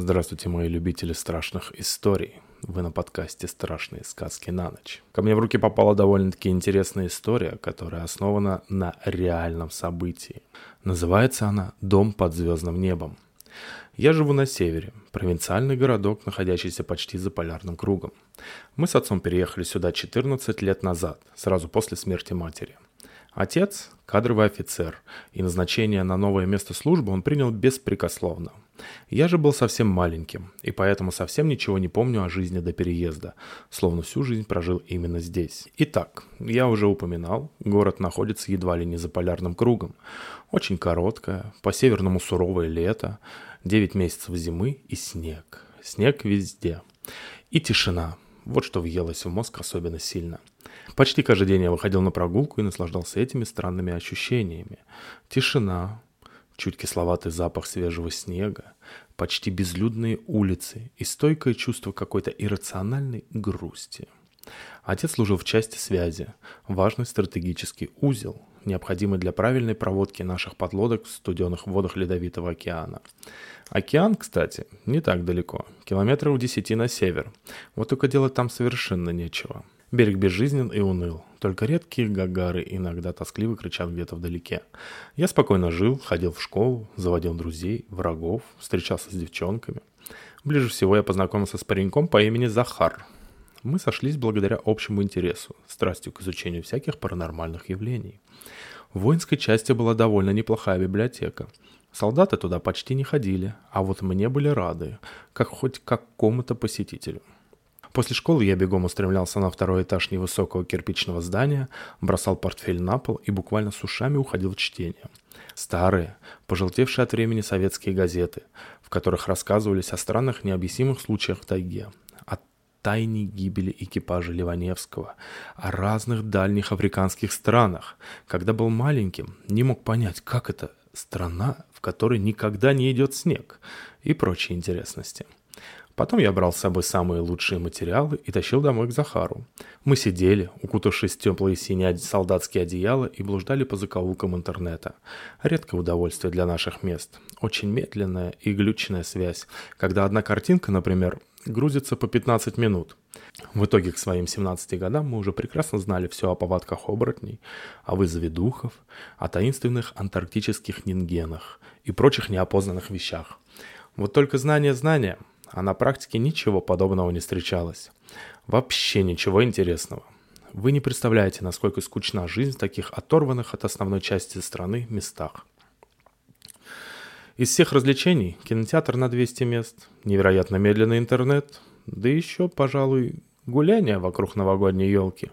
Здравствуйте, мои любители страшных историй. Вы на подкасте «Страшные сказки на ночь». Ко мне в руки попала довольно-таки интересная история, которая основана на реальном событии. Называется она «Дом под звездным небом». Я живу на севере, провинциальный городок, находящийся почти за полярным кругом. Мы с отцом переехали сюда 14 лет назад, сразу после смерти матери – Отец – кадровый офицер, и назначение на новое место службы он принял беспрекословно. Я же был совсем маленьким, и поэтому совсем ничего не помню о жизни до переезда, словно всю жизнь прожил именно здесь. Итак, я уже упоминал, город находится едва ли не за полярным кругом. Очень короткое, по-северному суровое лето, 9 месяцев зимы и снег. Снег везде. И тишина. Вот что въелось в мозг особенно сильно – Почти каждый день я выходил на прогулку и наслаждался этими странными ощущениями. Тишина, чуть кисловатый запах свежего снега, почти безлюдные улицы и стойкое чувство какой-то иррациональной грусти. Отец служил в части связи, важный стратегический узел, необходимый для правильной проводки наших подлодок в студенных водах Ледовитого океана. Океан, кстати, не так далеко, километров десяти на север. Вот только делать там совершенно нечего. Берег безжизнен и уныл. Только редкие гагары иногда тоскливо кричат где-то вдалеке. Я спокойно жил, ходил в школу, заводил друзей, врагов, встречался с девчонками. Ближе всего я познакомился с пареньком по имени Захар. Мы сошлись благодаря общему интересу, страстью к изучению всяких паранормальных явлений. В воинской части была довольно неплохая библиотека. Солдаты туда почти не ходили, а вот мне были рады, как хоть какому-то посетителю. После школы я бегом устремлялся на второй этаж невысокого кирпичного здания, бросал портфель на пол и буквально с ушами уходил в чтение. Старые, пожелтевшие от времени советские газеты, в которых рассказывались о странных необъяснимых случаях в тайге, о тайне гибели экипажа Ливаневского, о разных дальних африканских странах. Когда был маленьким, не мог понять, как это страна, в которой никогда не идет снег и прочие интересности. Потом я брал с собой самые лучшие материалы и тащил домой к Захару. Мы сидели, укутавшись в теплые синие солдатские одеяла и блуждали по закоулкам интернета. Редкое удовольствие для наших мест. Очень медленная и глючная связь, когда одна картинка, например, грузится по 15 минут. В итоге к своим 17 годам мы уже прекрасно знали все о повадках оборотней, о вызове духов, о таинственных антарктических нингенах и прочих неопознанных вещах. Вот только знание знания – а на практике ничего подобного не встречалось. Вообще ничего интересного. Вы не представляете, насколько скучна жизнь в таких оторванных от основной части страны местах. Из всех развлечений кинотеатр на 200 мест, невероятно медленный интернет, да еще, пожалуй, гуляние вокруг новогодней елки.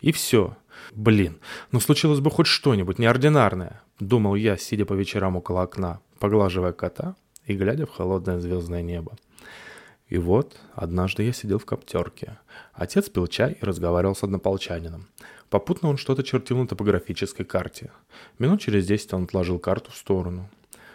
И все. Блин, ну случилось бы хоть что-нибудь неординарное, думал я, сидя по вечерам около окна, поглаживая кота и глядя в холодное звездное небо. И вот, однажды я сидел в коптерке. Отец пил чай и разговаривал с однополчанином. Попутно он что-то чертил на топографической карте. Минут через десять он отложил карту в сторону.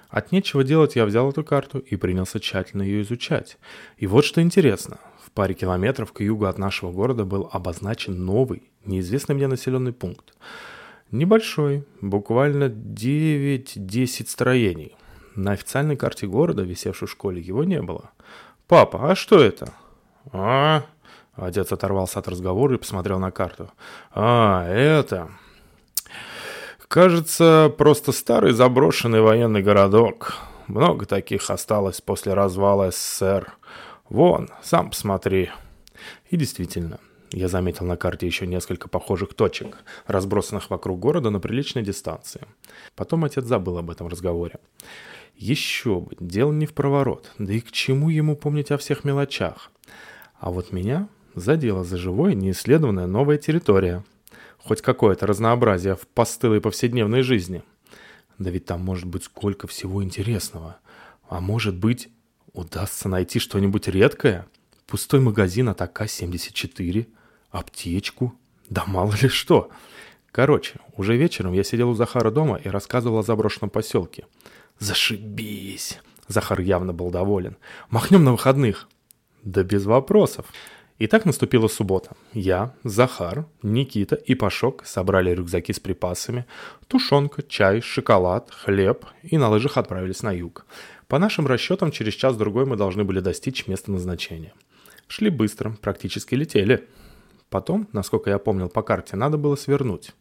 От нечего делать я взял эту карту и принялся тщательно ее изучать. И вот что интересно. В паре километров к югу от нашего города был обозначен новый, неизвестный мне населенный пункт. Небольшой, буквально 9-10 строений. На официальной карте города, висевшей в школе, его не было. «Папа, а что это?» «А?» Отец оторвался от разговора и посмотрел на карту. «А, это...» «Кажется, просто старый заброшенный военный городок. Много таких осталось после развала СССР. Вон, сам посмотри». И действительно, я заметил на карте еще несколько похожих точек, разбросанных вокруг города на приличной дистанции. Потом отец забыл об этом разговоре. Еще бы, дело не в проворот, да и к чему ему помнить о всех мелочах. А вот меня задела за живое неисследованная новая территория. Хоть какое-то разнообразие в постылой повседневной жизни. Да ведь там может быть сколько всего интересного. А может быть, удастся найти что-нибудь редкое? Пустой магазин от АК-74, аптечку, да мало ли что. Короче, уже вечером я сидел у Захара дома и рассказывал о заброшенном поселке – «Зашибись!» Захар явно был доволен. «Махнем на выходных!» «Да без вопросов!» И так наступила суббота. Я, Захар, Никита и Пашок собрали рюкзаки с припасами, тушенка, чай, шоколад, хлеб и на лыжах отправились на юг. По нашим расчетам, через час-другой мы должны были достичь места назначения. Шли быстро, практически летели. Потом, насколько я помнил по карте, надо было свернуть.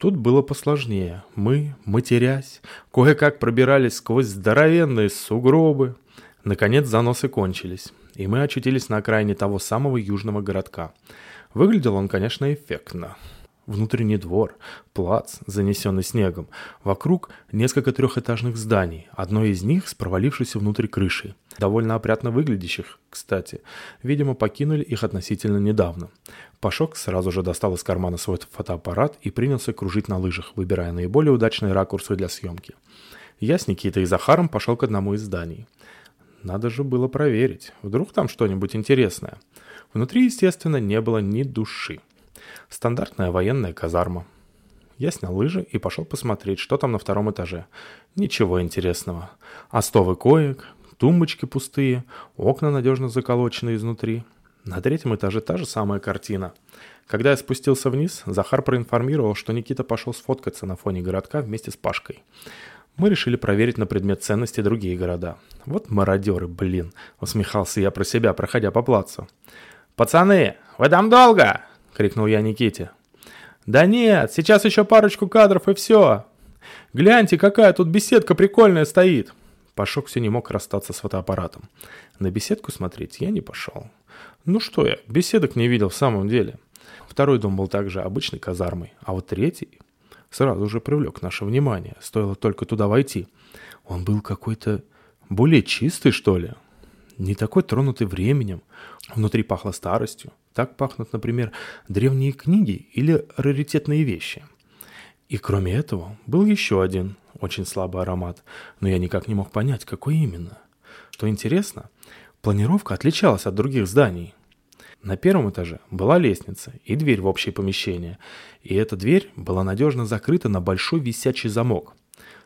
Тут было посложнее. Мы, матерясь, кое-как пробирались сквозь здоровенные сугробы. Наконец заносы кончились и мы очутились на окраине того самого южного городка. Выглядел он, конечно, эффектно. Внутренний двор, плац, занесенный снегом. Вокруг несколько трехэтажных зданий, одно из них с провалившейся внутрь крышей. Довольно опрятно выглядящих, кстати. Видимо, покинули их относительно недавно. Пашок сразу же достал из кармана свой фотоаппарат и принялся кружить на лыжах, выбирая наиболее удачные ракурсы для съемки. Я с Никитой и Захаром пошел к одному из зданий. Надо же было проверить. Вдруг там что-нибудь интересное. Внутри, естественно, не было ни души. Стандартная военная казарма. Я снял лыжи и пошел посмотреть, что там на втором этаже. Ничего интересного. Остовы коек, тумбочки пустые, окна надежно заколочены изнутри. На третьем этаже та же самая картина. Когда я спустился вниз, Захар проинформировал, что Никита пошел сфоткаться на фоне городка вместе с Пашкой мы решили проверить на предмет ценности другие города. Вот мародеры, блин, усмехался я про себя, проходя по плацу. «Пацаны, вы там долго?» — крикнул я Никите. «Да нет, сейчас еще парочку кадров и все. Гляньте, какая тут беседка прикольная стоит». Пашок все не мог расстаться с фотоаппаратом. На беседку смотреть я не пошел. Ну что я, беседок не видел в самом деле. Второй дом был также обычной казармой, а вот третий сразу же привлек наше внимание, стоило только туда войти. Он был какой-то более чистый, что ли. Не такой тронутый временем. Внутри пахло старостью. Так пахнут, например, древние книги или раритетные вещи. И кроме этого, был еще один очень слабый аромат, но я никак не мог понять, какой именно. Что интересно, планировка отличалась от других зданий. На первом этаже была лестница и дверь в общее помещение, и эта дверь была надежно закрыта на большой висячий замок.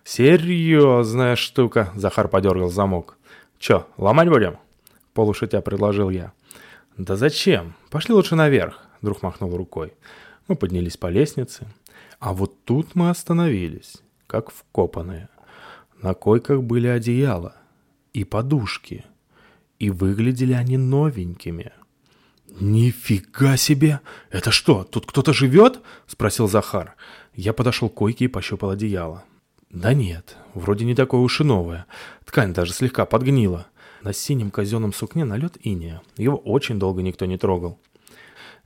«Серьезная штука!» – Захар подергал замок. «Че, ломать будем?» – полушутя предложил я. «Да зачем? Пошли лучше наверх», – друг махнул рукой. Мы поднялись по лестнице. А вот тут мы остановились, как вкопанные. На койках были одеяла и подушки, и выглядели они новенькими – «Нифига себе! Это что, тут кто-то живет?» — спросил Захар. Я подошел к койке и пощупал одеяло. Да нет, вроде не такое уж и новое. Ткань даже слегка подгнила. На синем казенном сукне налет иния. Его очень долго никто не трогал.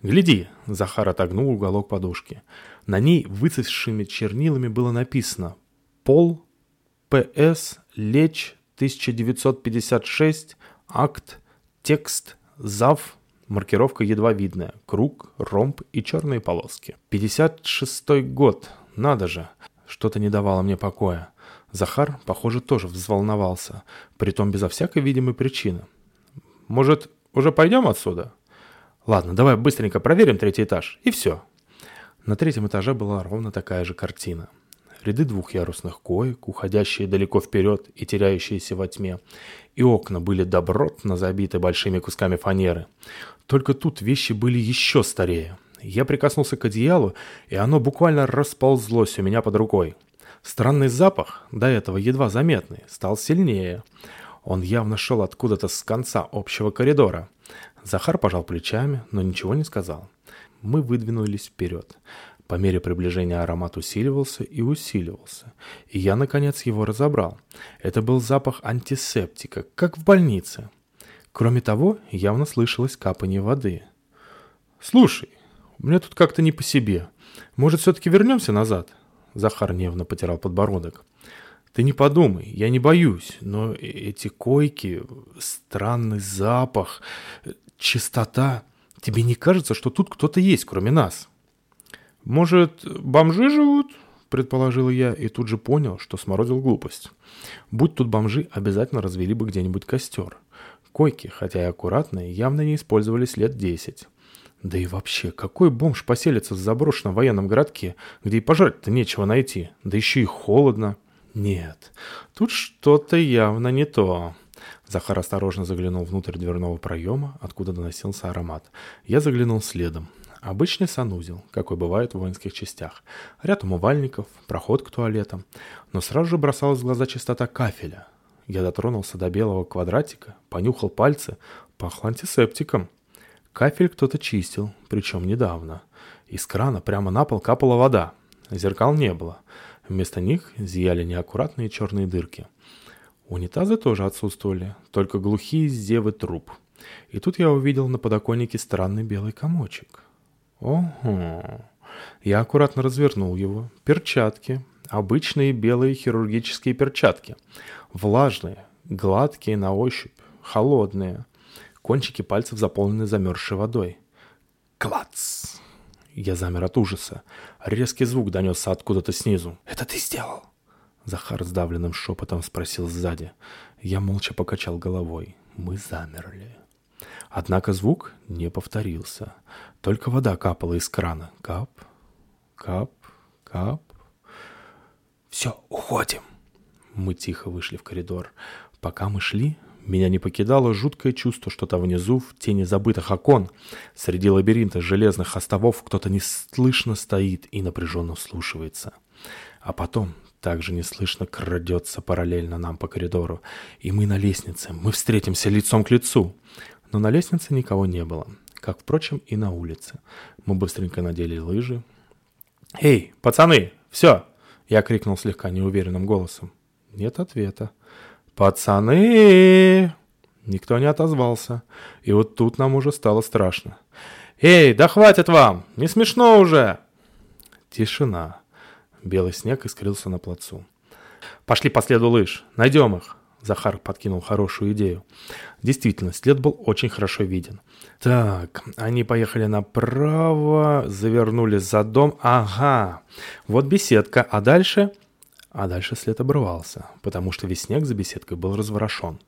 «Гляди!» — Захар отогнул уголок подушки. На ней выцветшими чернилами было написано «Пол, П.С. Лечь, 1956, акт, текст, зав, Маркировка едва видная. Круг, ромб и черные полоски. 56-й год. Надо же. Что-то не давало мне покоя. Захар, похоже, тоже взволновался. Притом безо всякой видимой причины. Может, уже пойдем отсюда? Ладно, давай быстренько проверим третий этаж. И все. На третьем этаже была ровно такая же картина ряды двухъярусных коек, уходящие далеко вперед и теряющиеся во тьме, и окна были добротно забиты большими кусками фанеры. Только тут вещи были еще старее. Я прикоснулся к одеялу, и оно буквально расползлось у меня под рукой. Странный запах, до этого едва заметный, стал сильнее. Он явно шел откуда-то с конца общего коридора. Захар пожал плечами, но ничего не сказал. Мы выдвинулись вперед. По мере приближения аромат усиливался и усиливался, и я, наконец, его разобрал. Это был запах антисептика, как в больнице. Кроме того, явно слышалось капание воды. «Слушай, у меня тут как-то не по себе. Может, все-таки вернемся назад?» Захар нервно потирал подбородок. «Ты не подумай, я не боюсь, но эти койки, странный запах, чистота... Тебе не кажется, что тут кто-то есть, кроме нас?» «Может, бомжи живут?» – предположил я и тут же понял, что сморозил глупость. Будь тут бомжи, обязательно развели бы где-нибудь костер. Койки, хотя и аккуратные, явно не использовались лет десять. Да и вообще, какой бомж поселится в заброшенном военном городке, где и пожрать-то нечего найти, да еще и холодно? Нет, тут что-то явно не то. Захар осторожно заглянул внутрь дверного проема, откуда доносился аромат. Я заглянул следом. Обычный санузел, какой бывает в воинских частях. Ряд умывальников, проход к туалетам. Но сразу же бросалась в глаза чистота кафеля. Я дотронулся до белого квадратика, понюхал пальцы, пахло антисептиком. Кафель кто-то чистил, причем недавно. Из крана прямо на пол капала вода. Зеркал не было. Вместо них зияли неаккуратные черные дырки. Унитазы тоже отсутствовали, только глухие зевы труб. И тут я увидел на подоконнике странный белый комочек. Ого! Я аккуратно развернул его. Перчатки. Обычные белые хирургические перчатки. Влажные, гладкие на ощупь, холодные. Кончики пальцев заполнены замерзшей водой. Клац! Я замер от ужаса. Резкий звук донесся откуда-то снизу. «Это ты сделал?» Захар сдавленным шепотом спросил сзади. Я молча покачал головой. Мы замерли. Однако звук не повторился. Только вода капала из крана. Кап, кап, кап. «Все, уходим!» Мы тихо вышли в коридор. Пока мы шли, меня не покидало жуткое чувство, что там внизу, в тени забытых окон, среди лабиринта железных остовов, кто-то неслышно стоит и напряженно вслушивается. А потом также неслышно крадется параллельно нам по коридору. И мы на лестнице, мы встретимся лицом к лицу. Но на лестнице никого не было, как, впрочем, и на улице. Мы быстренько надели лыжи. «Эй, пацаны, все!» Я крикнул слегка неуверенным голосом. Нет ответа. «Пацаны!» Никто не отозвался. И вот тут нам уже стало страшно. «Эй, да хватит вам! Не смешно уже!» Тишина. Белый снег искрился на плацу. «Пошли по следу лыж. Найдем их!» Захар подкинул хорошую идею. Действительно, след был очень хорошо виден. Так, они поехали направо, завернули за дом. Ага, вот беседка, а дальше... А дальше след обрывался, потому что весь снег за беседкой был разворошен.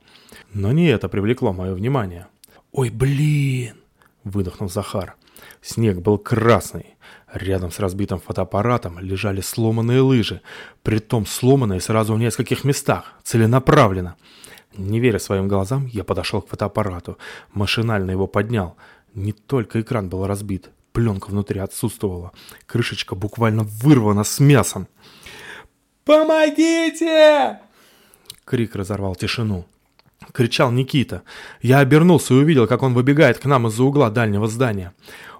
Но не это привлекло мое внимание. «Ой, блин!» — выдохнул Захар. Снег был красный. Рядом с разбитым фотоаппаратом лежали сломанные лыжи, притом сломанные сразу в нескольких местах, целенаправленно. Не веря своим глазам, я подошел к фотоаппарату, машинально его поднял. Не только экран был разбит, пленка внутри отсутствовала. Крышечка буквально вырвана с мясом. «Помогите!» Крик разорвал тишину. Кричал Никита. Я обернулся и увидел, как он выбегает к нам из-за угла дальнего здания.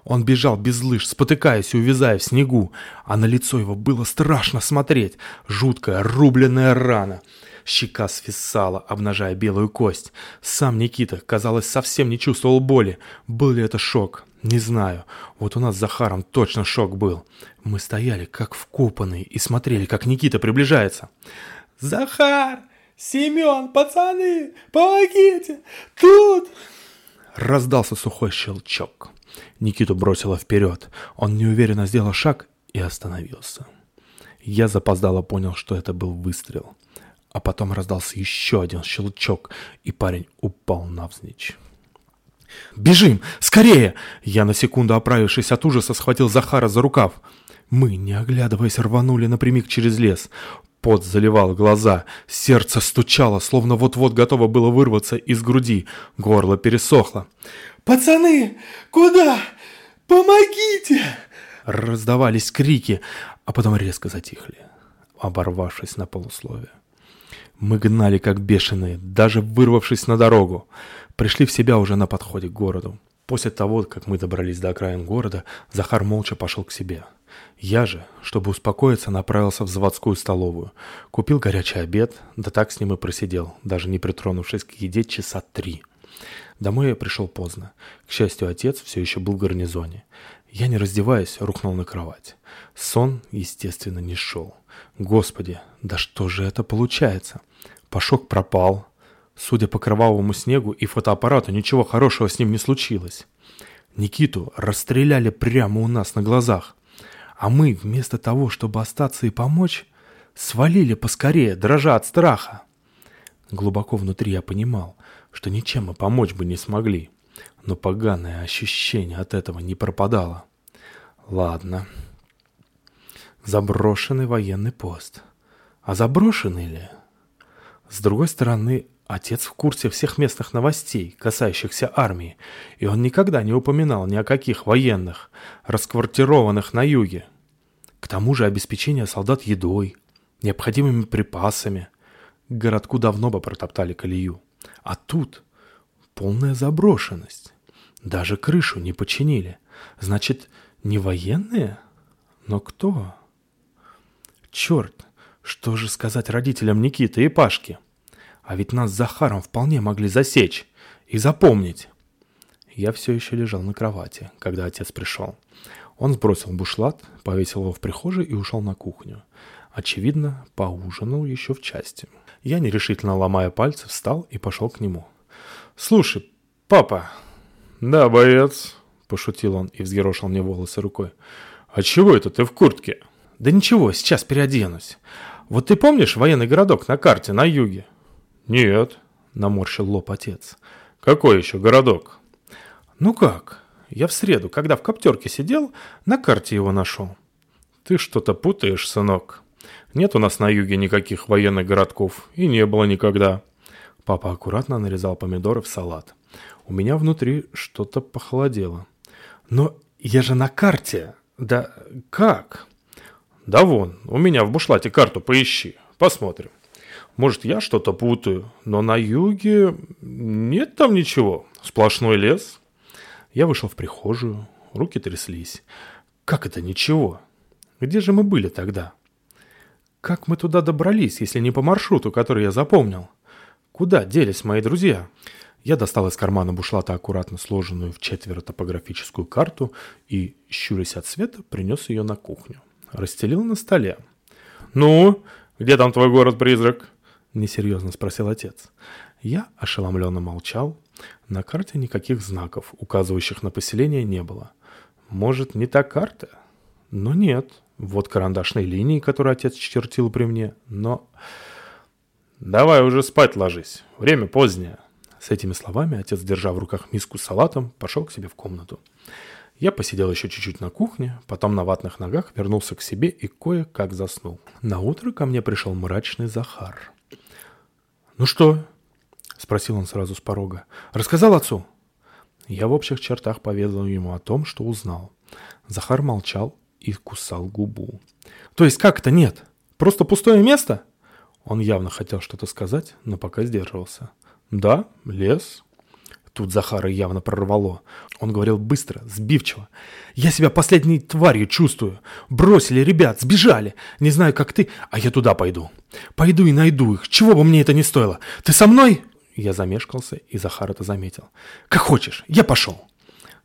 Он бежал без лыж, спотыкаясь и увязая в снегу, а на лицо его было страшно смотреть. Жуткая рубленная рана. Щека свисала, обнажая белую кость. Сам Никита, казалось, совсем не чувствовал боли. Был ли это шок? Не знаю. Вот у нас с Захаром точно шок был. Мы стояли как вкопанные и смотрели, как Никита приближается. «Захар! Семен, пацаны! Помогите! Тут!» Раздался сухой щелчок. Никиту бросило вперед. Он неуверенно сделал шаг и остановился. Я запоздало понял, что это был выстрел. А потом раздался еще один щелчок, и парень упал навзничь. «Бежим! Скорее!» Я на секунду оправившись от ужаса схватил Захара за рукав. Мы, не оглядываясь, рванули напрямик через лес. Пот заливал глаза, сердце стучало, словно вот-вот готово было вырваться из груди, горло пересохло. «Пацаны, куда? Помогите!» Раздавались крики, а потом резко затихли, оборвавшись на полусловие. Мы гнали как бешеные, даже вырвавшись на дорогу. Пришли в себя уже на подходе к городу. После того, как мы добрались до окраин города, Захар молча пошел к себе. Я же, чтобы успокоиться, направился в заводскую столовую. Купил горячий обед, да так с ним и просидел, даже не притронувшись к еде часа три. Домой я пришел поздно. К счастью, отец все еще был в гарнизоне. Я, не раздеваясь, рухнул на кровать. Сон, естественно, не шел. Господи, да что же это получается? Пашок пропал. Судя по кровавому снегу и фотоаппарату, ничего хорошего с ним не случилось. Никиту расстреляли прямо у нас на глазах. А мы, вместо того, чтобы остаться и помочь, свалили поскорее, дрожа от страха. Глубоко внутри я понимал, что ничем мы помочь бы не смогли. Но поганое ощущение от этого не пропадало. Ладно. Заброшенный военный пост. А заброшенный ли? С другой стороны, Отец в курсе всех местных новостей, касающихся армии, и он никогда не упоминал ни о каких военных, расквартированных на юге. К тому же обеспечение солдат едой, необходимыми припасами. К городку давно бы протоптали колею. А тут полная заброшенность. Даже крышу не починили. Значит, не военные? Но кто? Черт, что же сказать родителям Никиты и Пашки? А ведь нас с Захаром вполне могли засечь и запомнить. Я все еще лежал на кровати, когда отец пришел. Он сбросил бушлат, повесил его в прихожей и ушел на кухню. Очевидно, поужинал еще в части. Я, нерешительно ломая пальцы, встал и пошел к нему. «Слушай, папа!» «Да, боец!» – пошутил он и взъерошил мне волосы рукой. «А чего это ты в куртке?» «Да ничего, сейчас переоденусь. Вот ты помнишь военный городок на карте на юге?» «Нет», – наморщил лоб отец. «Какой еще городок?» «Ну как? Я в среду, когда в коптерке сидел, на карте его нашел». «Ты что-то путаешь, сынок. Нет у нас на юге никаких военных городков, и не было никогда». Папа аккуратно нарезал помидоры в салат. У меня внутри что-то похолодело. «Но я же на карте. Да как?» «Да вон, у меня в бушлате карту поищи. Посмотрим». Может, я что-то путаю, но на юге нет там ничего. Сплошной лес. Я вышел в прихожую, руки тряслись. Как это ничего? Где же мы были тогда? Как мы туда добрались, если не по маршруту, который я запомнил? Куда делись мои друзья? Я достал из кармана бушлата аккуратно сложенную в четверо топографическую карту и, щурясь от света, принес ее на кухню. Расстелил на столе. «Ну, где там твой город-призрак?» — несерьезно спросил отец. Я ошеломленно молчал. На карте никаких знаков, указывающих на поселение, не было. Может, не та карта? Но нет. Вот карандашные линии, которые отец чертил при мне, но... «Давай уже спать ложись. Время позднее». С этими словами отец, держа в руках миску с салатом, пошел к себе в комнату. Я посидел еще чуть-чуть на кухне, потом на ватных ногах вернулся к себе и кое-как заснул. На утро ко мне пришел мрачный Захар. «Ну что?» — спросил он сразу с порога. «Рассказал отцу?» Я в общих чертах поведал ему о том, что узнал. Захар молчал и кусал губу. «То есть как это нет? Просто пустое место?» Он явно хотел что-то сказать, но пока сдерживался. «Да, лес». Тут Захара явно прорвало. Он говорил быстро, сбивчиво. «Я себя последней тварью чувствую. Бросили ребят, сбежали. Не знаю, как ты, а я туда пойду. Пойду и найду их, чего бы мне это ни стоило. Ты со мной?» Я замешкался, и Захар это заметил. «Как хочешь, я пошел».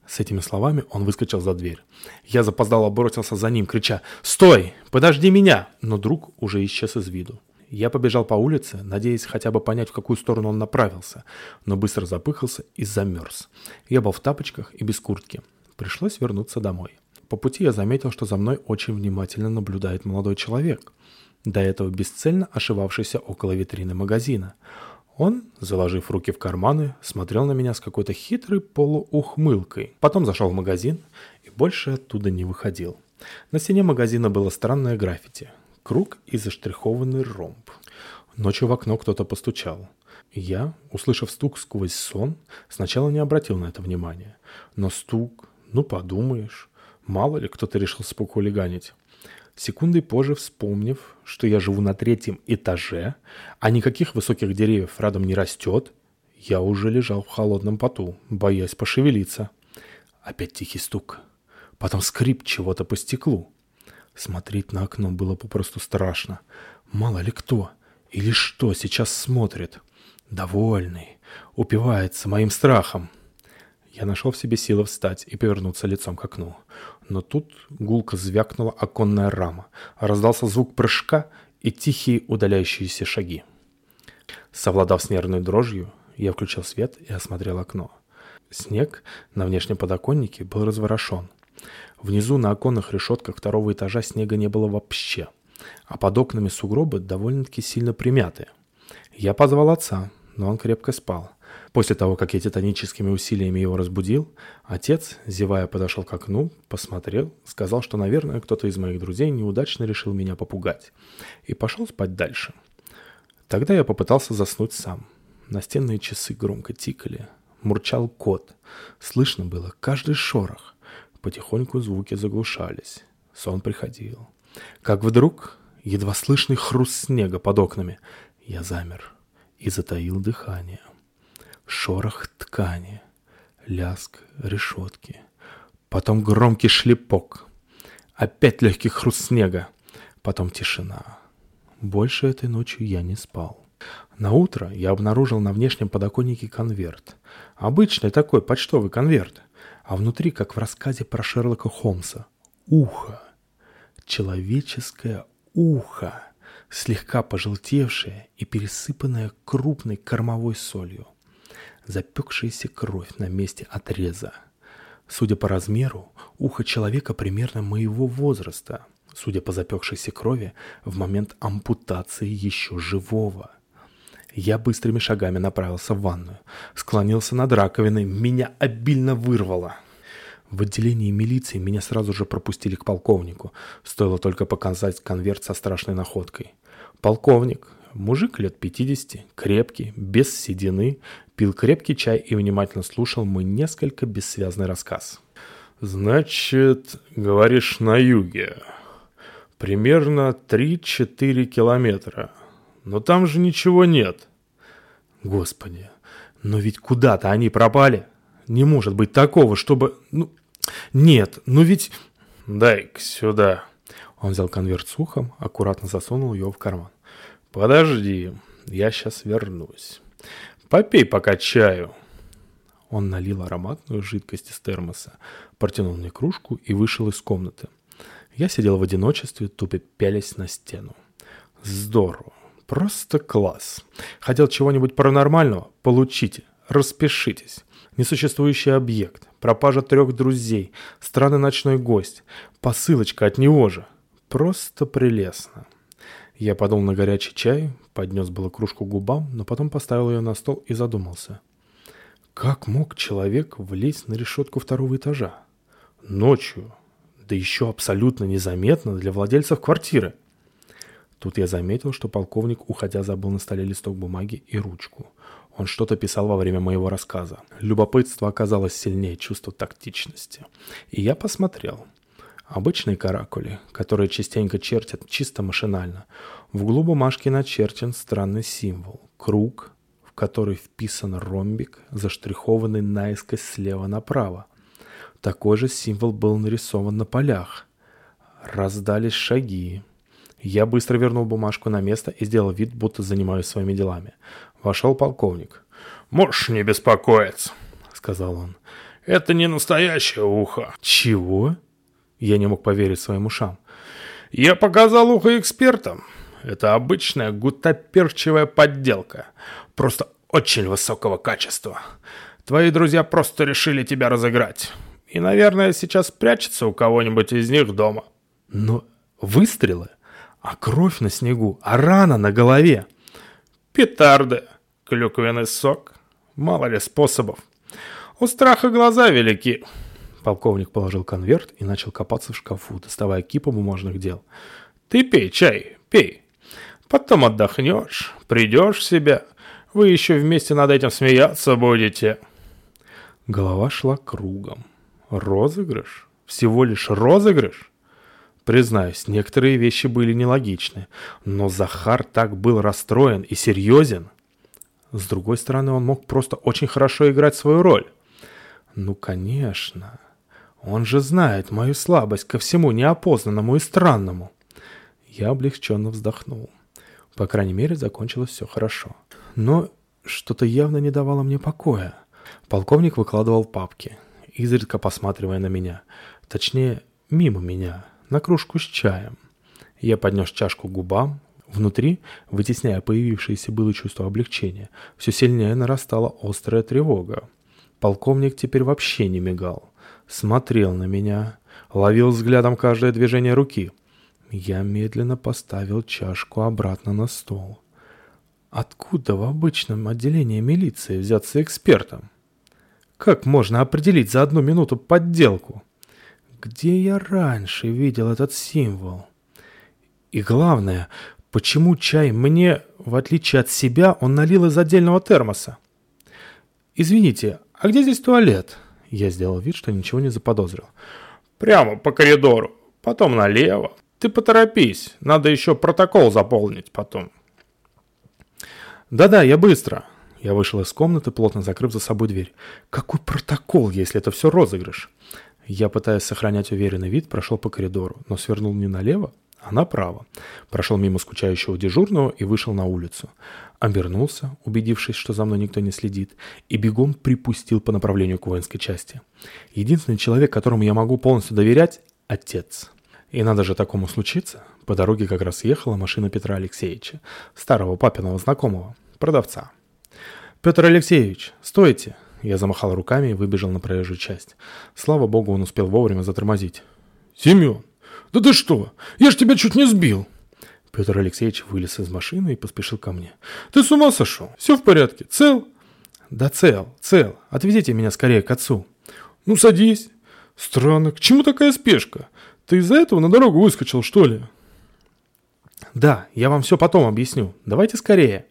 С этими словами он выскочил за дверь. Я запоздало бросился за ним, крича «Стой! Подожди меня!» Но друг уже исчез из виду. Я побежал по улице, надеясь хотя бы понять, в какую сторону он направился, но быстро запыхался и замерз. Я был в тапочках и без куртки. Пришлось вернуться домой. По пути я заметил, что за мной очень внимательно наблюдает молодой человек до этого бесцельно ошивавшийся около витрины магазина. Он, заложив руки в карманы, смотрел на меня с какой-то хитрой полуухмылкой. Потом зашел в магазин и больше оттуда не выходил. На стене магазина было странное граффити. Круг и заштрихованный ромб. Ночью в окно кто-то постучал. Я, услышав стук сквозь сон, сначала не обратил на это внимания. Но стук, ну подумаешь, мало ли кто-то решил спокулиганить. Секундой позже вспомнив, что я живу на третьем этаже, а никаких высоких деревьев рядом не растет, я уже лежал в холодном поту, боясь пошевелиться. Опять тихий стук. Потом скрип чего-то по стеклу. Смотреть на окно было попросту страшно. Мало ли кто или что сейчас смотрит. Довольный, упивается моим страхом. Я нашел в себе силы встать и повернуться лицом к окну. Но тут гулко звякнула оконная рама, раздался звук прыжка и тихие удаляющиеся шаги. Совладав с нервной дрожью, я включил свет и осмотрел окно. Снег на внешнем подоконнике был разворошен. Внизу на оконных решетках второго этажа снега не было вообще, а под окнами сугробы довольно-таки сильно примятые. Я позвал отца, но он крепко спал. После того, как я титаническими усилиями его разбудил, отец, зевая, подошел к окну, посмотрел, сказал, что, наверное, кто-то из моих друзей неудачно решил меня попугать, и пошел спать дальше. Тогда я попытался заснуть сам, Настенные часы громко тикали. Мурчал кот. Слышно было каждый шорох. Потихоньку звуки заглушались. Сон приходил. Как вдруг едва слышный хруст снега под окнами. Я замер и затаил дыхание. Шорох ткани, ляск решетки. Потом громкий шлепок. Опять легкий хруст снега. Потом тишина. Больше этой ночью я не спал. На утро я обнаружил на внешнем подоконнике конверт. Обычный такой почтовый конверт. А внутри, как в рассказе про Шерлока Холмса, ухо. Человеческое ухо, слегка пожелтевшее и пересыпанное крупной кормовой солью. Запекшаяся кровь на месте отреза. Судя по размеру, ухо человека примерно моего возраста. Судя по запекшейся крови, в момент ампутации еще живого. Я быстрыми шагами направился в ванную. Склонился над раковиной, меня обильно вырвало. В отделении милиции меня сразу же пропустили к полковнику. Стоило только показать конверт со страшной находкой. Полковник, мужик лет 50, крепкий, без седины, пил крепкий чай и внимательно слушал мой несколько бессвязный рассказ. «Значит, говоришь, на юге. Примерно 3-4 километра. Но там же ничего нет. Господи, но ведь куда-то они пропали. Не может быть такого, чтобы... Ну, нет, ну ведь... Дай-ка сюда. Он взял конверт с ухом, аккуратно засунул его в карман. Подожди, я сейчас вернусь. Попей пока чаю. Он налил ароматную жидкость из термоса, протянул мне кружку и вышел из комнаты. Я сидел в одиночестве, тупо пялясь на стену. Здорово. Просто класс. Хотел чего-нибудь паранормального? Получите. Распишитесь. Несуществующий объект. Пропажа трех друзей. Странный ночной гость. Посылочка от него же. Просто прелестно. Я подул на горячий чай, поднес было кружку к губам, но потом поставил ее на стол и задумался. Как мог человек влезть на решетку второго этажа? Ночью. Да еще абсолютно незаметно для владельцев квартиры. Тут я заметил, что полковник, уходя, забыл на столе листок бумаги и ручку. Он что-то писал во время моего рассказа. Любопытство оказалось сильнее чувства тактичности. И я посмотрел. Обычные каракули, которые частенько чертят чисто машинально. В углу бумажки начерчен странный символ. Круг, в который вписан ромбик, заштрихованный наискось слева направо. Такой же символ был нарисован на полях. Раздались шаги. Я быстро вернул бумажку на место и сделал вид, будто занимаюсь своими делами. Вошел полковник. «Можешь не беспокоиться», — сказал он. «Это не настоящее ухо». «Чего?» Я не мог поверить своим ушам. «Я показал ухо экспертам. Это обычная гутоперчивая подделка. Просто очень высокого качества. Твои друзья просто решили тебя разыграть. И, наверное, сейчас прячется у кого-нибудь из них дома». «Но выстрелы?» А кровь на снегу, а рана на голове. Петарды, клюквенный сок. Мало ли способов. У страха глаза велики. Полковник положил конверт и начал копаться в шкафу, доставая кипу бумажных дел. Ты пей чай, пей. Потом отдохнешь, придешь в себя. Вы еще вместе над этим смеяться будете. Голова шла кругом. Розыгрыш? Всего лишь розыгрыш? Признаюсь, некоторые вещи были нелогичны, но Захар так был расстроен и серьезен. С другой стороны, он мог просто очень хорошо играть свою роль. Ну, конечно. Он же знает мою слабость ко всему неопознанному и странному. Я облегченно вздохнул. По крайней мере, закончилось все хорошо. Но что-то явно не давало мне покоя. Полковник выкладывал папки, изредка посматривая на меня. Точнее, мимо меня на кружку с чаем. Я поднес чашку к губам. Внутри, вытесняя появившееся было чувство облегчения, все сильнее нарастала острая тревога. Полковник теперь вообще не мигал. Смотрел на меня, ловил взглядом каждое движение руки. Я медленно поставил чашку обратно на стол. Откуда в обычном отделении милиции взяться экспертом? Как можно определить за одну минуту подделку? Где я раньше видел этот символ? И главное, почему чай мне в отличие от себя, он налил из отдельного термоса. «Извините, а где здесь туалет?» Я сделал вид, что ничего не заподозрил. «Прямо по коридору, потом налево. Ты поторопись, надо еще протокол заполнить потом». «Да-да, я быстро». Я вышел из комнаты, плотно закрыв за собой дверь. «Какой протокол, если это все розыгрыш?» Я, пытаясь сохранять уверенный вид, прошел по коридору, но свернул не налево, а направо. Прошел мимо скучающего дежурного и вышел на улицу. Обернулся, убедившись, что за мной никто не следит, и бегом припустил по направлению к воинской части. Единственный человек, которому я могу полностью доверять – отец. И надо же такому случиться. По дороге как раз ехала машина Петра Алексеевича, старого папиного знакомого, продавца. «Петр Алексеевич, стойте!» Я замахал руками и выбежал на проезжую часть. Слава богу, он успел вовремя затормозить. «Семен, да ты что? Я ж тебя чуть не сбил!» Петр Алексеевич вылез из машины и поспешил ко мне. «Ты с ума сошел? Все в порядке? Цел?» «Да цел, цел. Отвезите меня скорее к отцу». «Ну, садись. Странно, к чему такая спешка? Ты из-за этого на дорогу выскочил, что ли?» «Да, я вам все потом объясню. Давайте скорее».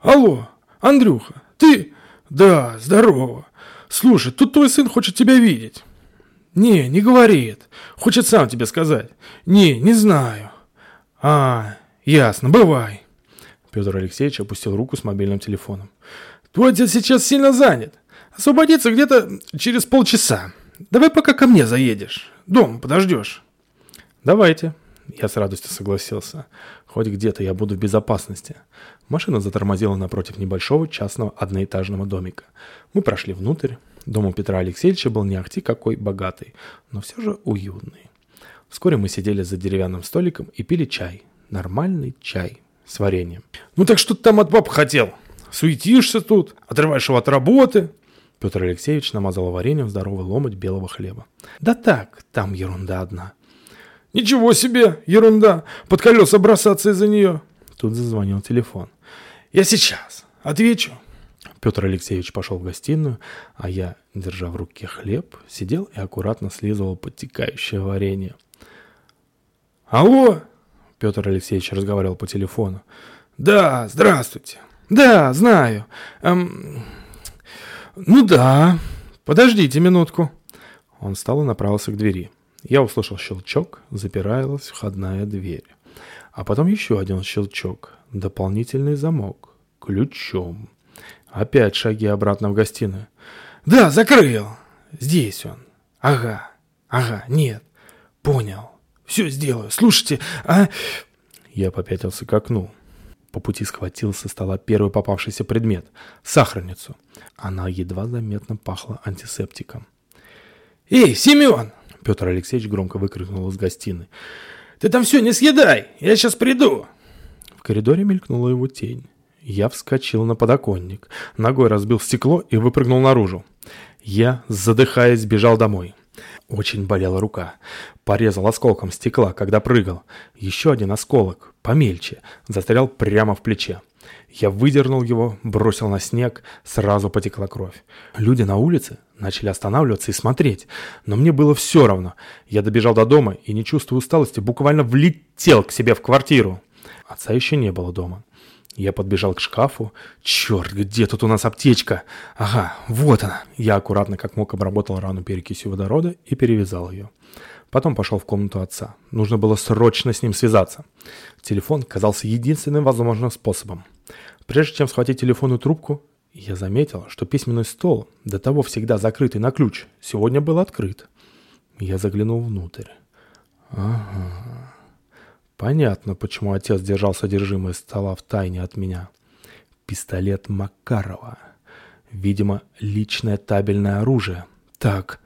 «Алло, Андрюха, ты...» «Да, здорово. Слушай, тут твой сын хочет тебя видеть». «Не, не говорит. Хочет сам тебе сказать». «Не, не знаю». «А, ясно, бывай». Петр Алексеевич опустил руку с мобильным телефоном. «Твой отец сейчас сильно занят. Освободится где-то через полчаса. Давай пока ко мне заедешь. Дом подождешь». «Давайте». Я с радостью согласился. Хоть где-то я буду в безопасности. Машина затормозила напротив небольшого частного одноэтажного домика. Мы прошли внутрь. Дом у Петра Алексеевича был не ахти какой богатый, но все же уютный. Вскоре мы сидели за деревянным столиком и пили чай. Нормальный чай с вареньем. «Ну так что ты там от баб хотел? Суетишься тут, отрываешь его от работы?» Петр Алексеевич намазал вареньем здоровый ломоть белого хлеба. «Да так, там ерунда одна». «Ничего себе, ерунда! Под колеса бросаться из-за нее!» Тут зазвонил телефон. «Я сейчас. Отвечу». Петр Алексеевич пошел в гостиную, а я, держа в руке хлеб, сидел и аккуратно слизывал подтекающее варенье. «Алло!» — Петр Алексеевич разговаривал по телефону. «Да, здравствуйте. Да, знаю. Эм... Ну да. Подождите минутку». Он встал и направился к двери. Я услышал щелчок, запиралась входная дверь. А потом еще один щелчок, дополнительный замок, ключом. Опять шаги обратно в гостиную. «Да, закрыл! Здесь он. Ага, ага, нет. Понял. Все сделаю. Слушайте, а...» Я попятился к окну. По пути схватил со стола первый попавшийся предмет — сахарницу. Она едва заметно пахла антисептиком. «Эй, Семен!» Петр Алексеевич громко выкрикнул из гостиной. «Ты там все не съедай! Я сейчас приду!» В коридоре мелькнула его тень. Я вскочил на подоконник, ногой разбил стекло и выпрыгнул наружу. Я, задыхаясь, бежал домой. Очень болела рука. Порезал осколком стекла, когда прыгал. Еще один осколок, помельче, застрял прямо в плече. Я выдернул его, бросил на снег, сразу потекла кровь. Люди на улице начали останавливаться и смотреть, но мне было все равно. Я добежал до дома и, не чувствуя усталости, буквально влетел к себе в квартиру. Отца еще не было дома. Я подбежал к шкафу. Черт, где тут у нас аптечка? Ага, вот она. Я аккуратно, как мог, обработал рану перекисью водорода и перевязал ее. Потом пошел в комнату отца. Нужно было срочно с ним связаться. Телефон казался единственным возможным способом. Прежде чем схватить телефонную трубку, я заметил, что письменный стол, до того всегда закрытый на ключ, сегодня был открыт. Я заглянул внутрь. Ага. Понятно, почему отец держал содержимое стола в тайне от меня. Пистолет Макарова. Видимо, личное табельное оружие. Так,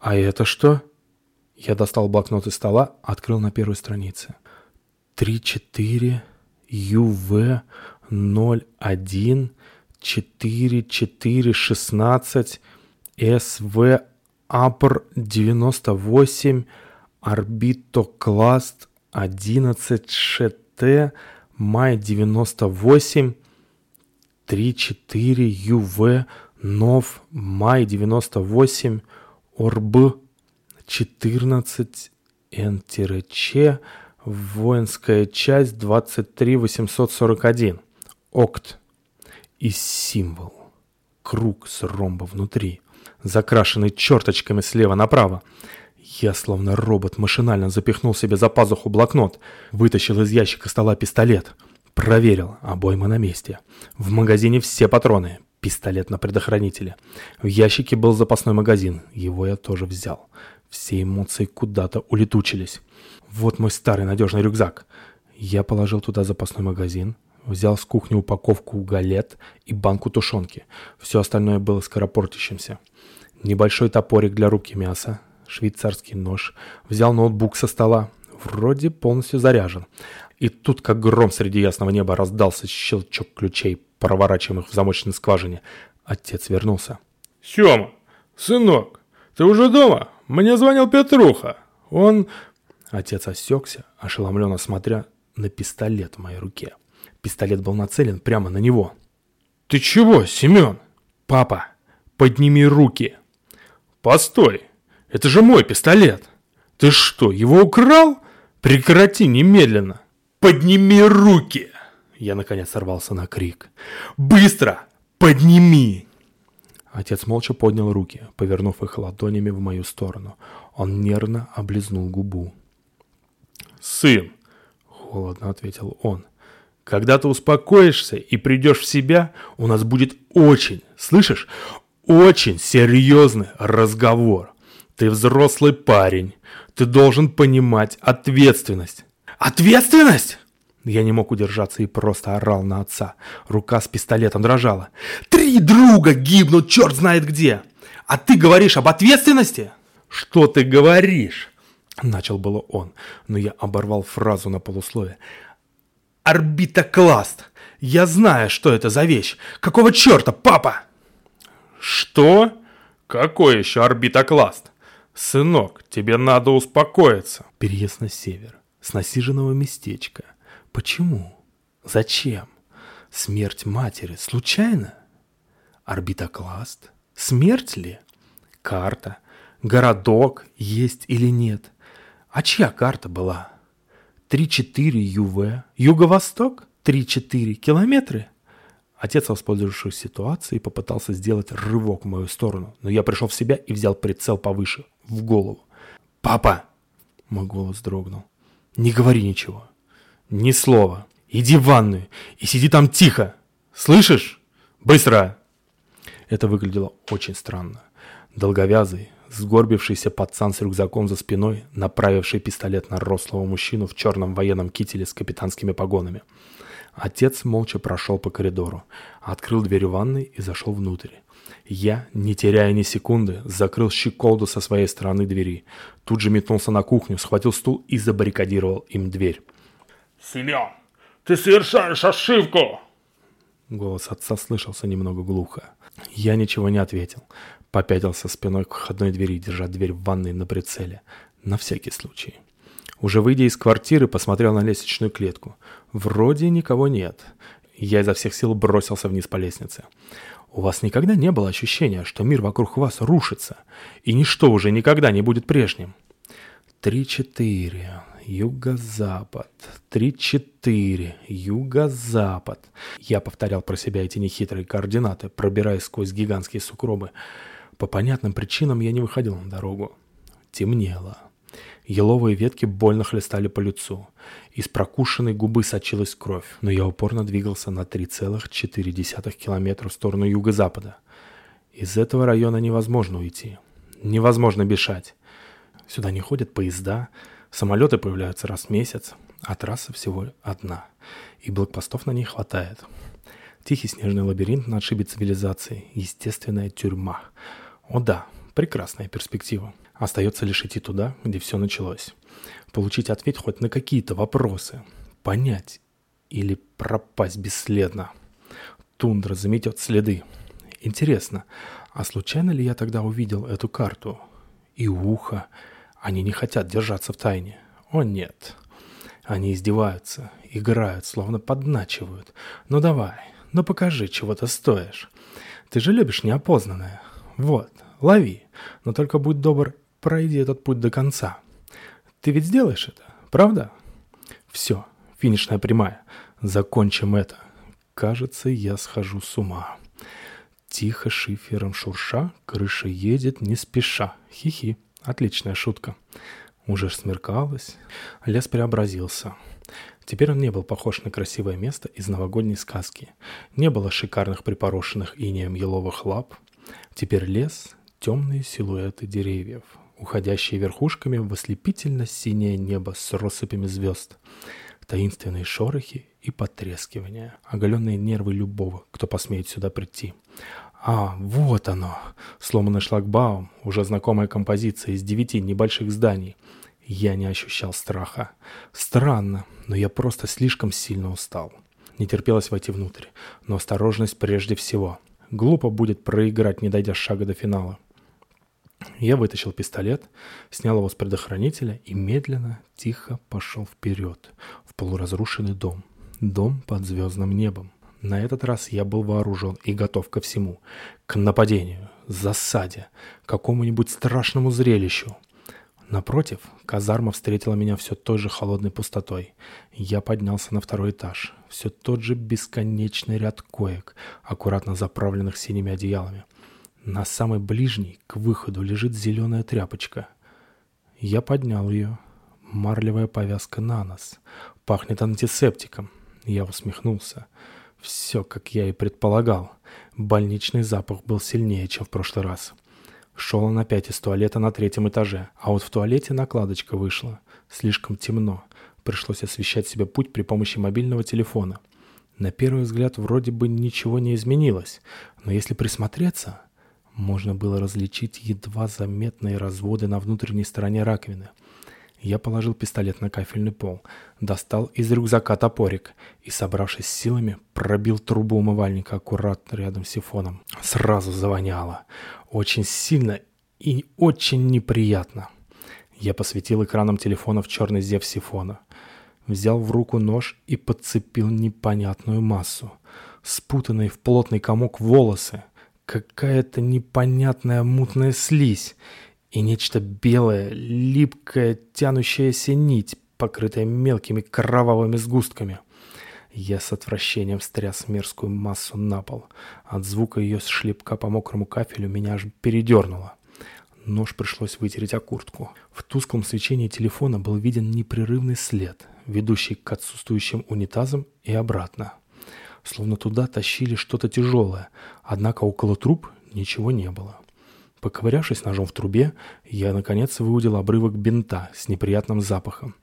а это что? Я достал блокнот из стола, открыл на первой странице. 3-4 ЮВ 01 4 4 16 СВ АПР 98 Орбитокласт 11 ШТ Май 98 3-4 ЮВ НОВ Май 98 ОРБ 14 Н-Ч Воинская часть 23841. Окт. И символ. Круг с ромба внутри, закрашенный черточками слева направо. Я, словно робот, машинально запихнул себе за пазуху блокнот, вытащил из ящика стола пистолет. Проверил, обойма на месте. В магазине все патроны, пистолет на предохранителе. В ящике был запасной магазин, его я тоже взял. Все эмоции куда-то улетучились. Вот мой старый надежный рюкзак. Я положил туда запасной магазин, взял с кухни упаковку галет и банку тушенки. Все остальное было скоропортящимся. Небольшой топорик для рубки мяса, швейцарский нож, взял ноутбук со стола, вроде полностью заряжен. И тут, как гром среди ясного неба, раздался щелчок ключей, проворачиваемых в замочной скважине. Отец вернулся. «Сема, сынок, ты уже дома? Мне звонил Петруха. Он...» Отец осекся, ошеломленно смотря на пистолет в моей руке. Пистолет был нацелен прямо на него. «Ты чего, Семен?» «Папа, подними руки!» «Постой! Это же мой пистолет! Ты что, его украл? Прекрати немедленно! Подними руки!» Я наконец сорвался на крик. «Быстро! Подними!» Отец молча поднял руки, повернув их ладонями в мою сторону. Он нервно облизнул губу. «Сын!» — холодно ответил он. Когда ты успокоишься и придешь в себя, у нас будет очень, слышишь, очень серьезный разговор. Ты взрослый парень. Ты должен понимать ответственность. Ответственность? Я не мог удержаться и просто орал на отца. Рука с пистолетом дрожала. Три друга гибнут черт знает где. А ты говоришь об ответственности? Что ты говоришь? Начал было он, но я оборвал фразу на полусловие. Орбитокласт. Я знаю, что это за вещь. Какого черта, папа? Что? Какой еще орбитокласт? Сынок, тебе надо успокоиться. Переезд на север. С насиженного местечка. Почему? Зачем? Смерть матери случайно? Орбитокласт? Смерть ли? Карта? Городок есть или нет? А чья карта была? 3-4 ЮВ. Юго-восток? 3-4 километры? Отец, воспользовавшись ситуацией, попытался сделать рывок в мою сторону, но я пришел в себя и взял прицел повыше, в голову. «Папа!» Мой голос дрогнул. «Не говори ничего. Ни слова. Иди в ванную и сиди там тихо. Слышишь? Быстро!» Это выглядело очень странно. Долговязый, сгорбившийся пацан с рюкзаком за спиной, направивший пистолет на рослого мужчину в черном военном кителе с капитанскими погонами. Отец молча прошел по коридору, открыл дверь ванной и зашел внутрь. Я, не теряя ни секунды, закрыл щеколду со своей стороны двери. Тут же метнулся на кухню, схватил стул и забаррикадировал им дверь. «Семен, ты совершаешь ошибку!» Голос отца слышался немного глухо. Я ничего не ответил. Попятился спиной к входной двери, держа дверь в ванной на прицеле. На всякий случай. Уже выйдя из квартиры, посмотрел на лестничную клетку. Вроде никого нет. Я изо всех сил бросился вниз по лестнице. У вас никогда не было ощущения, что мир вокруг вас рушится, и ничто уже никогда не будет прежним? Три-четыре. Юго-запад. Три-четыре. Юго-запад. Я повторял про себя эти нехитрые координаты, пробираясь сквозь гигантские сукробы. По понятным причинам я не выходил на дорогу. Темнело. Еловые ветки больно хлестали по лицу. Из прокушенной губы сочилась кровь, но я упорно двигался на 3,4 километра в сторону юго-запада. Из этого района невозможно уйти. Невозможно бежать. Сюда не ходят поезда, самолеты появляются раз в месяц, а трасса всего одна. И блокпостов на ней хватает. Тихий снежный лабиринт на отшибе цивилизации, естественная тюрьма — о да, прекрасная перспектива. Остается лишь идти туда, где все началось. Получить ответ хоть на какие-то вопросы. Понять или пропасть бесследно. Тундра заметет следы. Интересно, а случайно ли я тогда увидел эту карту? И ухо. Они не хотят держаться в тайне. О нет. Они издеваются, играют, словно подначивают. Ну давай, ну покажи, чего ты стоишь. Ты же любишь неопознанное. Вот, лови. Но только будь добр, пройди этот путь до конца. Ты ведь сделаешь это, правда? Все, финишная прямая. Закончим это. Кажется, я схожу с ума. Тихо шифером шурша, крыша едет не спеша. Хи-хи, отличная шутка. Уже смеркалось, лес преобразился. Теперь он не был похож на красивое место из новогодней сказки. Не было шикарных припорошенных инеем еловых лап. Теперь лес — темные силуэты деревьев, уходящие верхушками в ослепительно-синее небо с россыпями звезд, таинственные шорохи и потрескивания, оголенные нервы любого, кто посмеет сюда прийти. А, вот оно, сломанный шлагбаум, уже знакомая композиция из девяти небольших зданий. Я не ощущал страха. Странно, но я просто слишком сильно устал. Не терпелось войти внутрь, но осторожность прежде всего. Глупо будет проиграть, не дойдя шага до финала. Я вытащил пистолет, снял его с предохранителя и медленно, тихо пошел вперед, в полуразрушенный дом. Дом под звездным небом. На этот раз я был вооружен и готов ко всему. К нападению, засаде, какому-нибудь страшному зрелищу. Напротив, казарма встретила меня все той же холодной пустотой. Я поднялся на второй этаж. Все тот же бесконечный ряд коек, аккуратно заправленных синими одеялами. На самой ближней, к выходу, лежит зеленая тряпочка. Я поднял ее. Марлевая повязка на нос. Пахнет антисептиком. Я усмехнулся. Все, как я и предполагал. Больничный запах был сильнее, чем в прошлый раз. Шел он опять из туалета на третьем этаже, а вот в туалете накладочка вышла. Слишком темно. Пришлось освещать себе путь при помощи мобильного телефона. На первый взгляд вроде бы ничего не изменилось, но если присмотреться, можно было различить едва заметные разводы на внутренней стороне раковины. Я положил пистолет на кафельный пол, достал из рюкзака топорик и, собравшись силами, пробил трубу умывальника аккуратно рядом с сифоном. Сразу завоняло. Очень сильно и очень неприятно. Я посветил экраном телефона в черный зев сифона. Взял в руку нож и подцепил непонятную массу. Спутанные в плотный комок волосы — какая-то непонятная мутная слизь и нечто белое, липкое, тянущаяся нить, покрытая мелкими кровавыми сгустками. Я с отвращением стряс мерзкую массу на пол. От звука ее шлепка по мокрому кафелю меня аж передернуло. Нож пришлось вытереть о куртку. В тусклом свечении телефона был виден непрерывный след, ведущий к отсутствующим унитазам и обратно словно туда тащили что-то тяжелое, однако около труб ничего не было. Поковырявшись ножом в трубе, я, наконец, выудил обрывок бинта с неприятным запахом.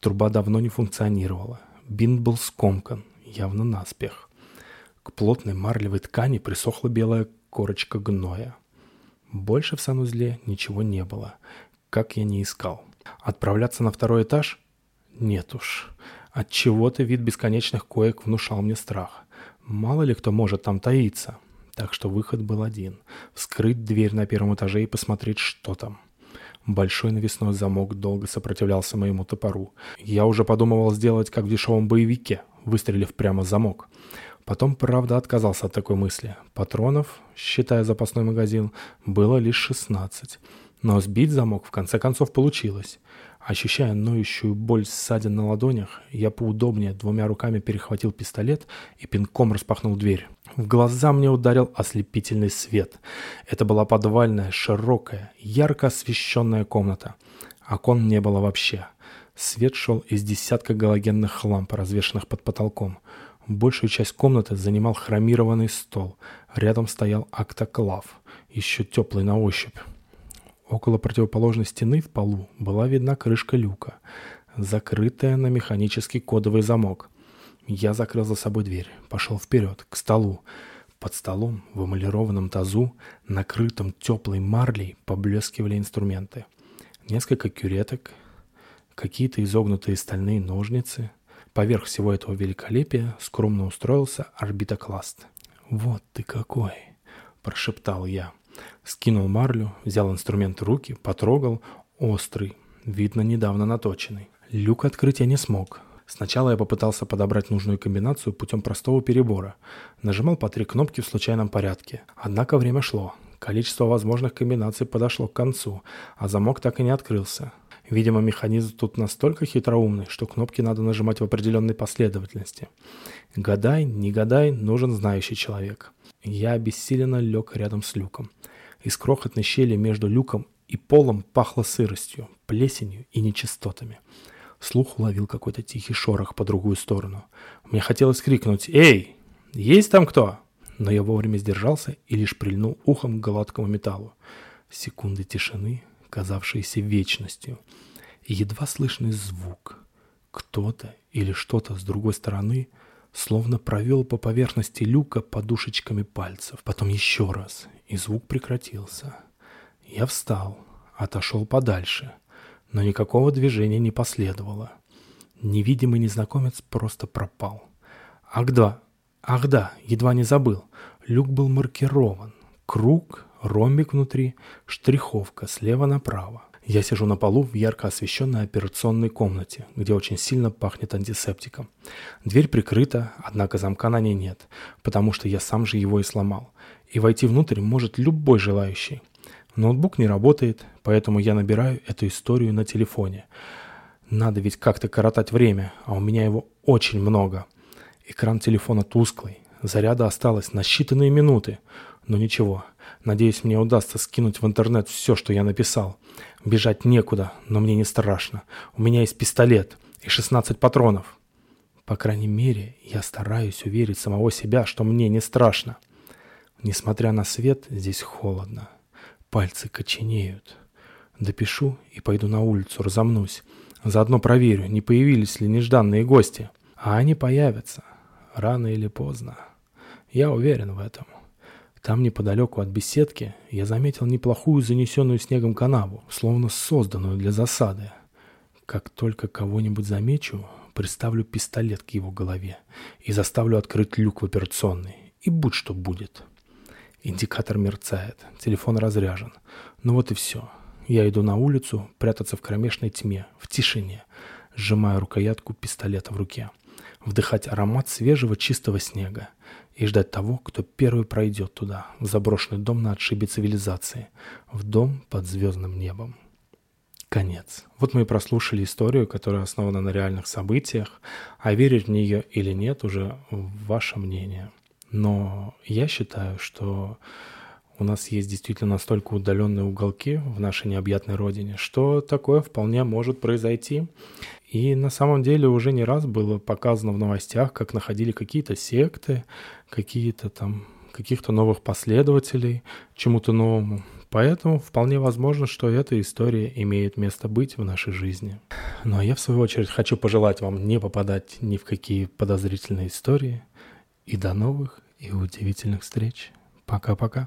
Труба давно не функционировала. Бинт был скомкан, явно наспех. К плотной марлевой ткани присохла белая корочка гноя. Больше в санузле ничего не было, как я не искал. Отправляться на второй этаж? Нет уж. От чего то вид бесконечных коек внушал мне страх. Мало ли кто может там таиться. Так что выход был один. Вскрыть дверь на первом этаже и посмотреть, что там. Большой навесной замок долго сопротивлялся моему топору. Я уже подумывал сделать, как в дешевом боевике, выстрелив прямо в замок. Потом, правда, отказался от такой мысли. Патронов, считая запасной магазин, было лишь 16. Но сбить замок в конце концов получилось. Ощущая ноющую боль ссадин на ладонях, я поудобнее двумя руками перехватил пистолет и пинком распахнул дверь. В глаза мне ударил ослепительный свет. Это была подвальная, широкая, ярко освещенная комната. Окон не было вообще. Свет шел из десятка галогенных ламп, развешанных под потолком. Большую часть комнаты занимал хромированный стол. Рядом стоял актоклав, еще теплый на ощупь. Около противоположной стены в полу была видна крышка люка, закрытая на механический кодовый замок. Я закрыл за собой дверь, пошел вперед, к столу. Под столом, в эмалированном тазу, накрытом теплой марлей, поблескивали инструменты. Несколько кюреток, какие-то изогнутые стальные ножницы. Поверх всего этого великолепия скромно устроился орбитокласт. «Вот ты какой!» – прошептал я. Скинул марлю, взял инструмент в руки, потрогал. Острый, видно, недавно наточенный. Люк открыть я не смог. Сначала я попытался подобрать нужную комбинацию путем простого перебора. Нажимал по три кнопки в случайном порядке. Однако время шло. Количество возможных комбинаций подошло к концу, а замок так и не открылся. Видимо, механизм тут настолько хитроумный, что кнопки надо нажимать в определенной последовательности. Гадай, не гадай, нужен знающий человек. Я обессиленно лег рядом с люком. Из крохотной щели между люком и полом пахло сыростью, плесенью и нечистотами. Слух уловил какой-то тихий шорох по другую сторону. Мне хотелось крикнуть «Эй, есть там кто?» Но я вовремя сдержался и лишь прильнул ухом к гладкому металлу. Секунды тишины, казавшиеся вечностью, и едва слышный звук. Кто-то или что-то с другой стороны словно провел по поверхности люка подушечками пальцев. Потом еще раз, и звук прекратился. Я встал, отошел подальше, но никакого движения не последовало. Невидимый незнакомец просто пропал. Ах да, ах да, едва не забыл. Люк был маркирован. Круг, ромбик внутри, штриховка слева направо. Я сижу на полу в ярко освещенной операционной комнате, где очень сильно пахнет антисептиком. Дверь прикрыта, однако замка на ней нет, потому что я сам же его и сломал. И войти внутрь может любой желающий. Ноутбук не работает, поэтому я набираю эту историю на телефоне. Надо ведь как-то коротать время, а у меня его очень много. Экран телефона тусклый, заряда осталось на считанные минуты. Но ничего, надеюсь, мне удастся скинуть в интернет все, что я написал. Бежать некуда, но мне не страшно. У меня есть пистолет и 16 патронов. По крайней мере, я стараюсь уверить самого себя, что мне не страшно. Несмотря на свет, здесь холодно. Пальцы коченеют. Допишу и пойду на улицу, разомнусь. Заодно проверю, не появились ли нежданные гости. А они появятся. Рано или поздно. Я уверен в этом. Там неподалеку от беседки я заметил неплохую занесенную снегом канаву, словно созданную для засады. Как только кого-нибудь замечу, приставлю пистолет к его голове и заставлю открыть люк в операционной. И будь что будет. Индикатор мерцает, телефон разряжен. Ну вот и все. Я иду на улицу, прятаться в кромешной тьме, в тишине, сжимая рукоятку пистолета в руке. Вдыхать аромат свежего чистого снега и ждать того, кто первый пройдет туда, в заброшенный дом на отшибе цивилизации, в дом под звездным небом. Конец. Вот мы и прослушали историю, которая основана на реальных событиях, а верить в нее или нет уже ваше мнение – но я считаю, что у нас есть действительно настолько удаленные уголки в нашей необъятной родине, что такое вполне может произойти. И на самом деле уже не раз было показано в новостях, как находили какие-то секты, какие-то там каких-то новых последователей чему-то новому. Поэтому вполне возможно, что эта история имеет место быть в нашей жизни. А я в свою очередь хочу пожелать вам не попадать ни в какие подозрительные истории. И до новых и удивительных встреч. Пока-пока.